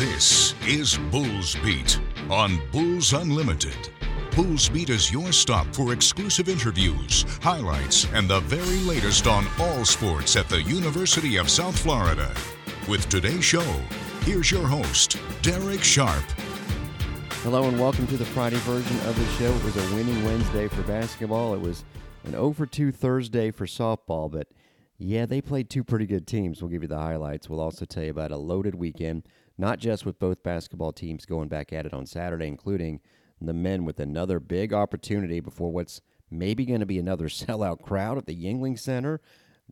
This is Bulls Beat on Bulls Unlimited. Bulls Beat is your stop for exclusive interviews, highlights, and the very latest on all sports at the University of South Florida. With today's show, here's your host, Derek Sharp. Hello and welcome to the Friday version of the show. It was a winning Wednesday for basketball. It was an oh over 2 Thursday for softball, but yeah, they played two pretty good teams. We'll give you the highlights. We'll also tell you about a loaded weekend, not just with both basketball teams going back at it on Saturday, including the men with another big opportunity before what's maybe going to be another sellout crowd at the Yuengling Center.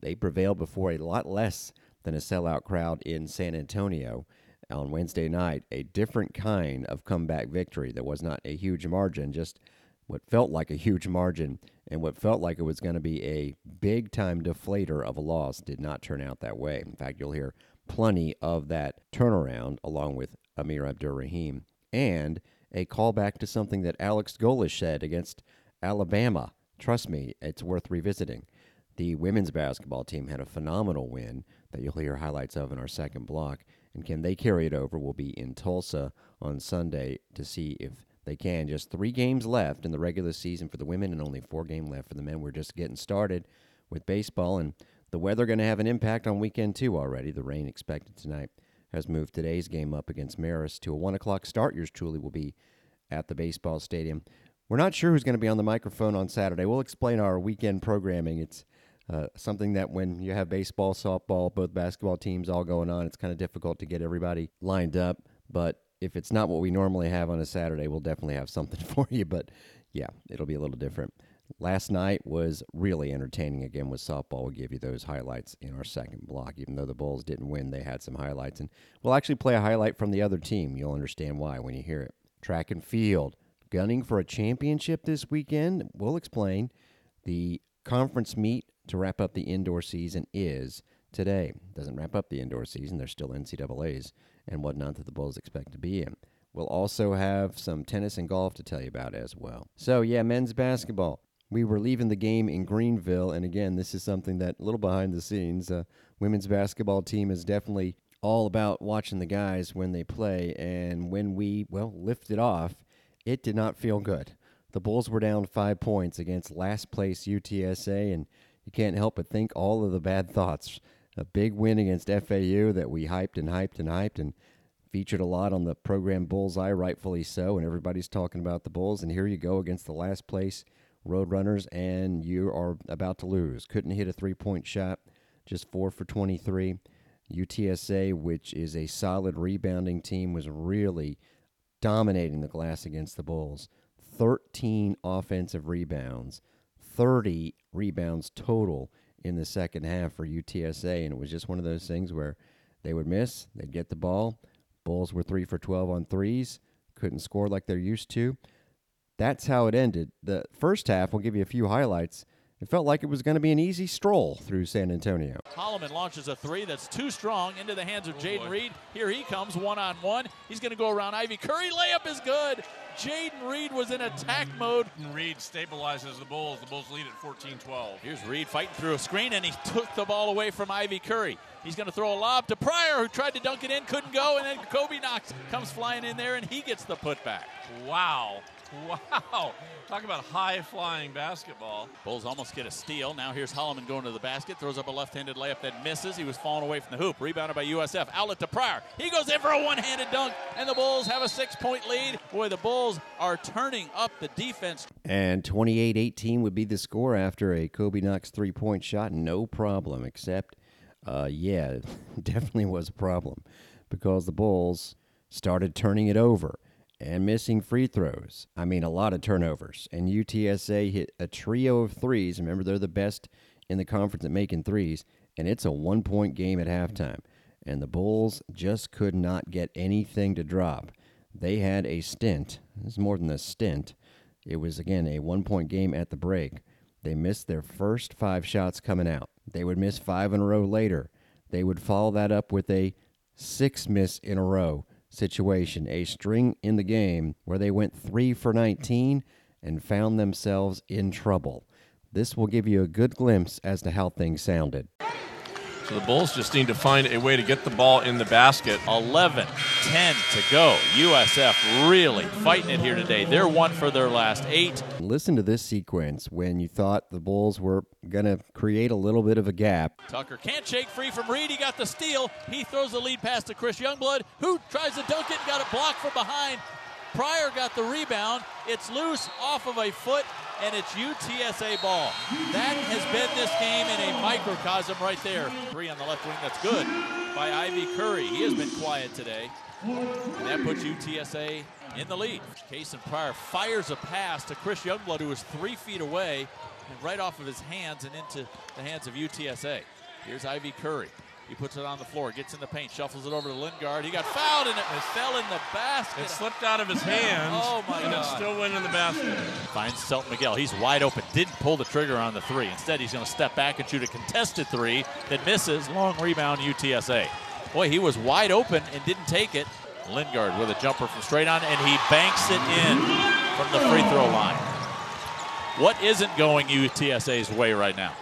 They prevailed before a lot less than a sellout crowd in San Antonio on Wednesday night. A different kind of comeback victory that was not a huge margin, just what felt like a huge margin and what felt like it was going to be a big time deflator of a loss did not turn out that way. In fact, you'll hear plenty of that turnaround along with Amir Abdur Rahim and a callback to something that Alex Golesh said against Alabama. Trust me, it's worth revisiting. The women's basketball team had a phenomenal win that you'll hear highlights of in our second block. And can they carry it over? We'll be in Tulsa on Sunday to see if they can. Just three games left in the regular season for the women and only four games left for the men. We're just getting started with baseball, and the weather going to have an impact on weekend two already. The rain expected tonight has moved today's game up against Marist to a one o'clock start. Yours truly will be at the baseball stadium. We're not sure who's going to be on the microphone on Saturday. We'll explain our weekend programming. It's uh, something that when you have baseball, softball, both basketball teams all going on, it's kind of difficult to get everybody lined up. But if it's not what we normally have on a Saturday, we'll definitely have something for you. But yeah, it'll be a little different. Last night was really entertaining again with softball. We'll give you those highlights in our second block. Even though the Bulls didn't win, they had some highlights. And we'll actually play a highlight from the other team. You'll understand why when you hear it. Track and field. Gunning for a championship this weekend. We'll explain. The conference meet to wrap up the indoor season is today. Doesn't wrap up the indoor season. There's still NCAA's and whatnot that the Bulls expect to be in. We'll also have some tennis and golf to tell you about as well. So, yeah, men's basketball. We were leaving the game in Greenville, and again, this is something that a little behind the scenes. Uh, women's basketball team is definitely all about watching the guys when they play, and when we well lifted off, it did not feel good. The Bulls were down five points against last place UTSA, and you can't help but think all of the bad thoughts a big win against FAU that we hyped and hyped and hyped and featured a lot on the program Bullseye, rightfully so. And everybody's talking about the Bulls. And here you go against the last place Roadrunners, and you are about to lose. Couldn't hit a three point shot, just four for 23. UTSA, which is a solid rebounding team, was really dominating the glass against the Bulls. 13 offensive rebounds, 30 rebounds total in the second half for UTSA, and it was just one of those things where they would miss, they'd get the ball. Bulls were three for 12 on threes, couldn't score like they're used to. That's how it ended. The first half, we'll give you a few highlights. It felt like it was going to be an easy stroll through San Antonio. Holloman launches a three that's too strong into the hands of oh Jayden Reid. Here he comes one on one. He's going to go around Ivy Curry. Layup is good. Jayden Reid was in attack mm-hmm. mode. Reid stabilizes the Bulls. The Bulls lead at 14 12. Here's Reid fighting through a screen, and he took the ball away from Ivy Curry. He's going to throw a lob to Pryor, who tried to dunk it in, couldn't go, and then Kobe Knox comes flying in there, and he gets the putback. Wow. Wow. Talk about high flying basketball. Bulls almost get a steal. Now here's Holloman going to the basket, throws up a left handed layup that misses. He was falling away from the hoop. Rebounded by USF. Outlet to Pryor. He goes in for a one handed dunk, and the Bulls have a six point lead. Boy, the Bulls are turning up the defense. And 28 18 would be the score after a Kobe Knox three point shot. No problem, except, uh, yeah, definitely was a problem because the Bulls started turning it over and missing free throws. I mean, a lot of turnovers. And UTSA hit a trio of threes. Remember, they're the best in the conference at making threes, and it's a one point game at halftime. And the Bulls just could not get anything to drop. They had a stint. It's more than a stint. It was, again, a one point game at the break. They missed their first five shots coming out. They would miss five in a row later. They would follow that up with a six miss in a row situation, a string in the game where they went 3 for 19 and found themselves in trouble. This will give you a good glimpse as to how things sounded. So the Bulls just need to find a way to get the ball in the basket. 11 10 to go. USF really fighting it here today. They're one for their last eight. Listen to this sequence when you thought the Bulls were going to create a little bit of a gap. Tucker can't shake free from Reid. He got the steal. He throws the lead pass to Chris Youngblood, who tries to dunk it and got it blocked from behind. Pryor got the rebound. It's loose off of a foot, and it's UTSA ball. That has been this game in a microcosm right there. Three on the left wing, that's good by Ivy Curry. He has been quiet today. And that puts UTSA in the lead. Kasean Pryor fires a pass to Chris Youngblood, who is three feet away, and right off of his hands and into the hands of UTSA. Here's Ivy Curry. He puts it on the floor, gets in the paint, shuffles it over to Linguard. He got fouled and it fell in the basket. It slipped out of his oh, hands. Oh my and God. it still went in the basket. Finds Selton Miguel. He's wide open. Didn't pull the trigger on the three. Instead, he's going to step back and shoot a contested three that misses. Long rebound, UTSA. Boy, he was wide open and didn't take it. Linguard with a jumper from straight on, and he banks it in from the free throw line. What isn't going UTSA's way right now?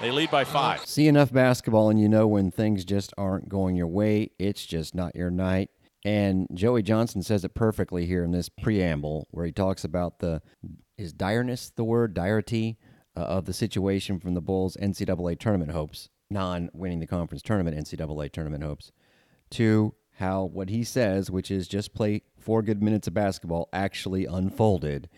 They lead by five. See enough basketball, and you know when things just aren't going your way, it's just not your night. And Joey Johnston says it perfectly here in this preamble, where he talks about the is direness the word direty uh, of the situation from the Bulls' NCAA tournament hopes, non-winning the conference tournament NCAA tournament hopes, to how what he says, which is just play four good minutes of basketball, actually unfolded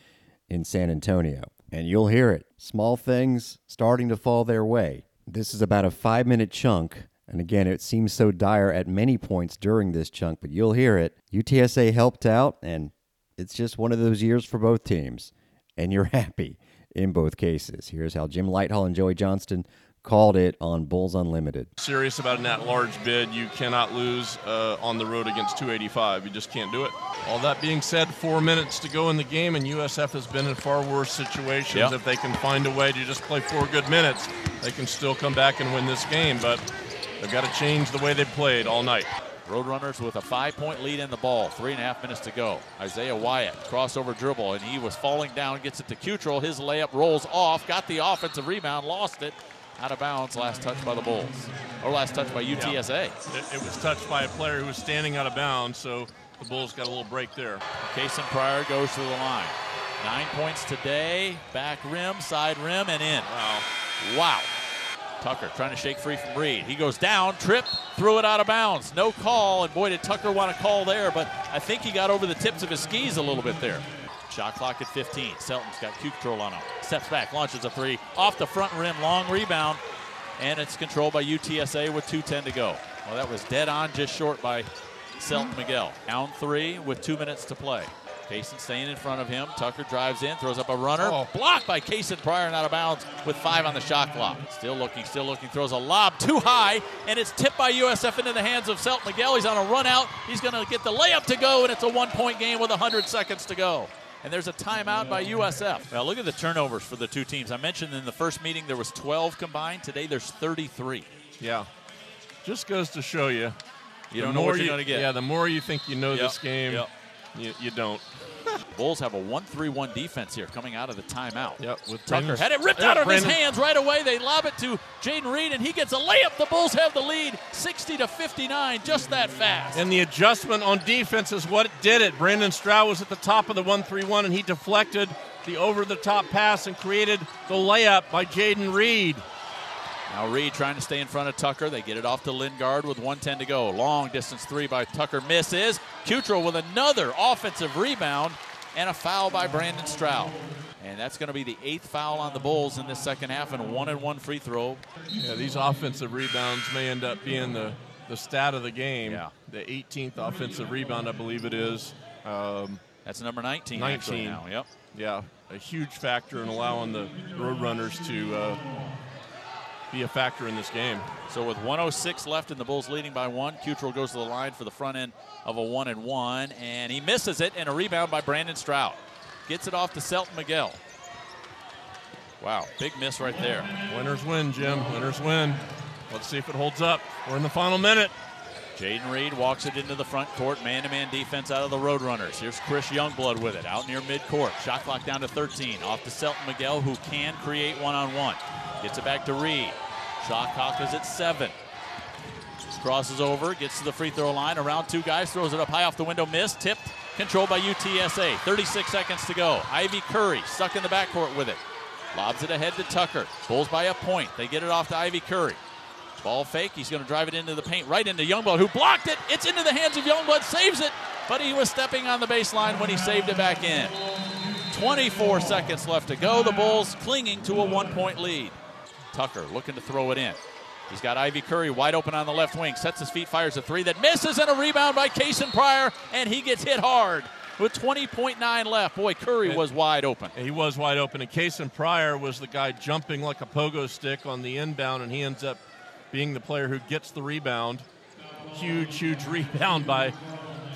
in San Antonio. And you'll hear it. Small things starting to fall their way. This is about a five minute chunk. And again, it seems so dire at many points during this chunk, but you'll hear it. UTSA helped out, and it's just one of those years for both teams. And you're happy in both cases. Here's how Jim Lighthall and Joey Johnston called it on Bulls Unlimited. Serious about an at-large bid. You cannot lose uh, on the road against 285. You just can't do it. All that being said, four minutes to go in the game, and USF has been in far worse situations. Yep. If they can find a way to just play four good minutes, they can still come back and win this game. But they've got to change the way they played all night. Roadrunners with a five point lead in the ball. Three and a half minutes to go. Isaiah Wyatt, crossover dribble, and he was falling down, gets it to Cutrell. His layup rolls off, got the offensive rebound, lost it. Out of bounds, last touch by the Bulls. Or last touch by UTSA. It, it was touched by a player who was standing out of bounds, so the Bulls got a little break there. Kasean Pryor goes to the line. Nine points today. Back rim, side rim, and in. Wow. Wow. Tucker trying to shake free from Reid. He goes down, trip, threw it out of bounds. No call, and boy, did Tucker want to call there, but I think he got over the tips of his skis a little bit there. Shot clock at 15. Selton's got Q control on him. Steps back, launches a three. Off the front rim, long rebound, and it's controlled by UTSA with 2.10 to go. Well, that was dead on, just short by Selton Miguel. Down three with two minutes to play. Kasean staying in front of him. Tucker drives in, throws up a runner. Oh. Blocked by Kasean Pryor and out of bounds with five on the shot clock. Still looking, still looking. Throws a lob too high, and it's tipped by USF into the hands of Selton Miguel. He's on a run out. He's going to get the layup to go, and it's a one point game with 100 seconds to go. And there's a timeout by USF. Now look at the turnovers for the two teams. I mentioned in the first meeting there was 12 combined. Today there's 33. Yeah. Just goes to show you. You the don't know more what you're you- going to get. Yeah, the more you think you know Yep, this game, yep. you, you don't. Bulls have a 1-3-1 defense here coming out of the timeout. Yep, with Tucker had it ripped Yeah, out of Brandon- his hands right away. They lob it to Jayden Reid, and he gets a layup. The Bulls have the lead, 60 to 59, just that fast. And the adjustment on defense is what did it. Brandon Stroud was at the top of the 1 3 1, and he deflected the over the top pass and created the layup by Jayden Reid. Now Reid trying to stay in front of Tucker. They get it off to Linguard with 110 to go. Long distance three by Tucker misses. Cutrell with another offensive rebound and a foul by Brandon Stroud. And that's going to be the eighth foul on the Bulls in this second half and a one and one free throw. Yeah, these offensive rebounds may end up being the, the stat of the game. Yeah. The 18th offensive rebound, I believe it is. Um, That's number 19, actually 19. now. Yep. yeah, a huge factor in allowing the Roadrunners to uh, be a factor in this game. So with 106 left and the Bulls leading by one, Cutrell goes to the line for the front end of a one and one, and he misses it, and a rebound by Brandon Stroud. Gets it off to Selton Miguel. Wow, big miss right there. Winners win, Jim. Winners win. Let's see if it holds up. We're in the final minute. Jayden Reid walks it into the front court, man-to-man defense out of the Roadrunners. Here's Chris Youngblood with it, out near midcourt. Shot clock down to 13. Off to Selton Miguel, who can create one-on-one. Gets it back to Reid. Shot clock is at seven. Crosses over, gets to the free throw line, around two guys, throws it up high off the window, missed, tipped, controlled by UTSA. 36 seconds to go. Ivy Curry stuck in the backcourt with it. Lobs it ahead to Tucker. Bulls by a point. They get it off to Ivy Curry. Ball fake. He's going to drive it into the paint, right into Youngblood, who blocked it. It's into the hands of Youngblood, saves it, but he was stepping on the baseline when he saved it back in. 24 seconds left to go. The Bulls clinging to a one point lead. Tucker looking to throw it in. He's got Ivy Curry wide open on the left wing. Sets his feet, fires a three that misses, and a rebound by Kasean Pryor, and he gets hit hard with 20.9 left. Boy, Curry was wide open. He was wide open, and Kasean Pryor was the guy jumping like a pogo stick on the inbound, and he ends up being the player who gets the rebound. Huge, huge rebound by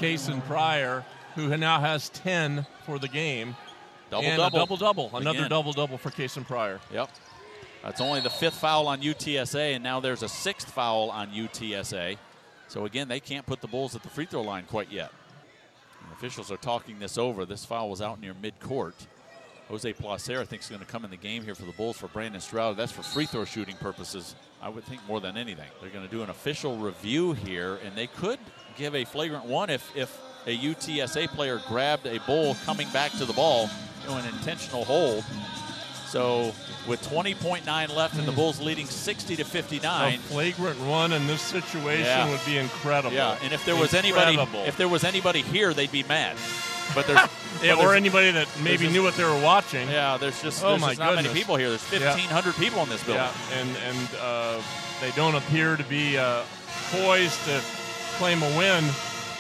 Kasean Pryor, who now has 10 for the game. Double and double. A double double. Another Again. double double for Kasean Pryor. Yep. That's only the fifth foul on UTSA, and now there's a sixth foul on UTSA. So again, they can't put the Bulls at the free throw line quite yet. And officials are talking this over. This foul was out near midcourt. Jose Placer, I think, is going to come in the game here for the Bulls for Brandon Stroud. That's for free throw shooting purposes, I would think, more than anything. They're going to do an official review here, and they could give a flagrant one if, if a UTSA player grabbed a bull coming back to the ball, you know, an intentional hold. So with 20.9 left and the Bulls leading 60 to 59, A flagrant run in this situation Yeah. would be incredible. Yeah, and if there was anybody if there was anybody here, they'd be mad. But there's Yeah, but or there's- anybody that maybe just- knew what they were watching. Yeah, there's just, Oh there's my just not many people here. There's Yeah. 1,500 people in this building. Yeah, and and uh, they don't appear to be uh, poised to claim a win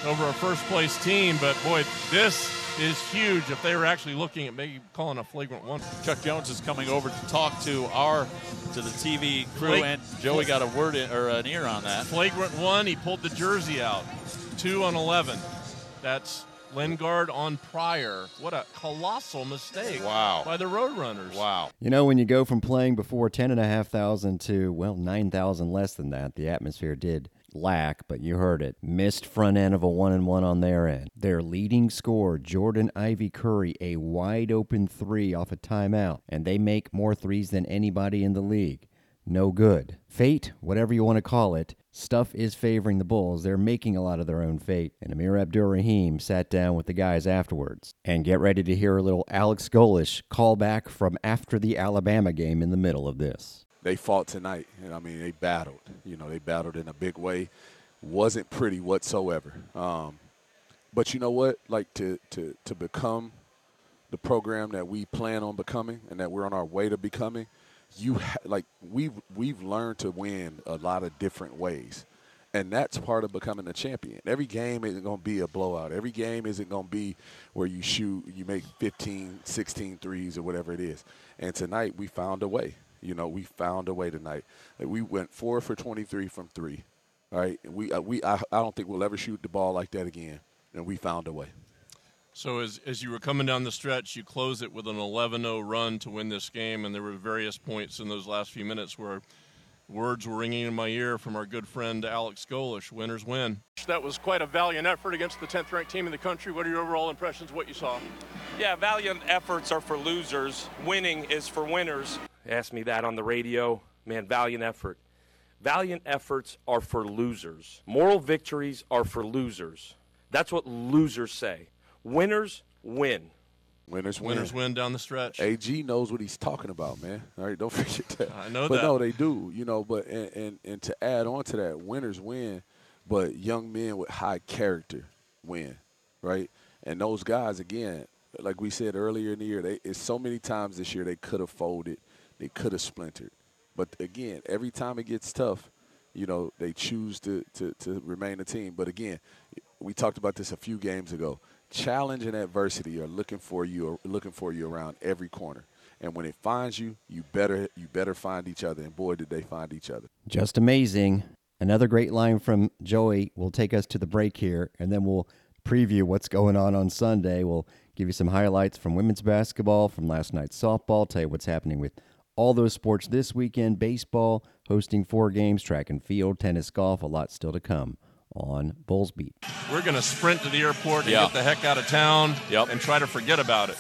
over a first place team. But boy, this is huge. If they were actually looking at maybe calling a flagrant one, Chuck Jones is coming over to talk to our to the TV crew, Flag- and Joey got a word in, or an ear on that. flagrant one. He pulled the jersey out. Two on eleven. That's Linguard on Pryor. What a colossal mistake! Wow. by the Roadrunners. Wow. You know, when you go from playing before 10,500 to, well, 9,000 less than that, the atmosphere did lack, but you heard it. Missed front end of a one and one on their end. Their leading scorer, Jordan Ivy Curry, a wide open three off a timeout, and they make more threes than anybody in the league. No good. Fate, whatever you want to call it, stuff is favoring the Bulls. They're making a lot of their own fate. And Amir Abdur-Rahim sat down with the guys afterwards. And get ready to hear a little Alex Golesh call back from after the Alabama game in the middle of this. They fought tonight. And I mean, they battled. You know, they battled in a big way. Wasn't pretty whatsoever. Um, but you know what? Like to to to become the program that we plan on becoming and that we're on our way to becoming, you ha- like we've we've learned to win a lot of different ways. And that's part of becoming a champion. Every game isn't going to be a blowout. Every game isn't going to be where you shoot, you make 15, 16 threes or whatever it is. And tonight we found a way. You know, we found a way tonight. We went four for 23 from three. All right. We, uh, we, I, I don't think we'll ever shoot the ball like that again. And we found a way. So as as you were coming down the stretch, you close it with an 11-0 run to win this game, and there were various points in those last few minutes where words were ringing in my ear from our good friend Alex Golesh. Winners win. That was quite a valiant effort against the 10th ranked team in the country. What are your overall impressions of what you saw? Yeah, valiant efforts are for losers. Winning is for winners. Asked me that on the radio. Man, valiant effort. Valiant efforts are for losers. Moral victories are for losers. That's what losers say. Winners win. Winners win. Winners win down the stretch. AG knows what he's talking about, man. All right, don't forget that. I know but that. no, they do. You know, but and, and and to add on to that, winners win, but young men with high character win, right? And those guys, again, like we said earlier in the year, they it's so many times this year they could have folded, they could have splintered, but again, every time it gets tough, you know, they choose to to to remain a team. But again, we talked about this a few games ago. Challenge and adversity are looking for you, looking for you around every corner. And when it finds you, you better you better find each other. And boy, did they find each other. Just amazing. Another great line from Joey will take us to the break here, and then we'll preview what's going on on Sunday. We'll give you some highlights from women's basketball, from last night's softball, tell you what's happening with all those sports this weekend baseball, hosting four games, track and field, tennis, golf, a lot still to come on Bulls Beat. We're going to sprint to the airport and Yeah. get the heck out of town Yep. and try to forget about it.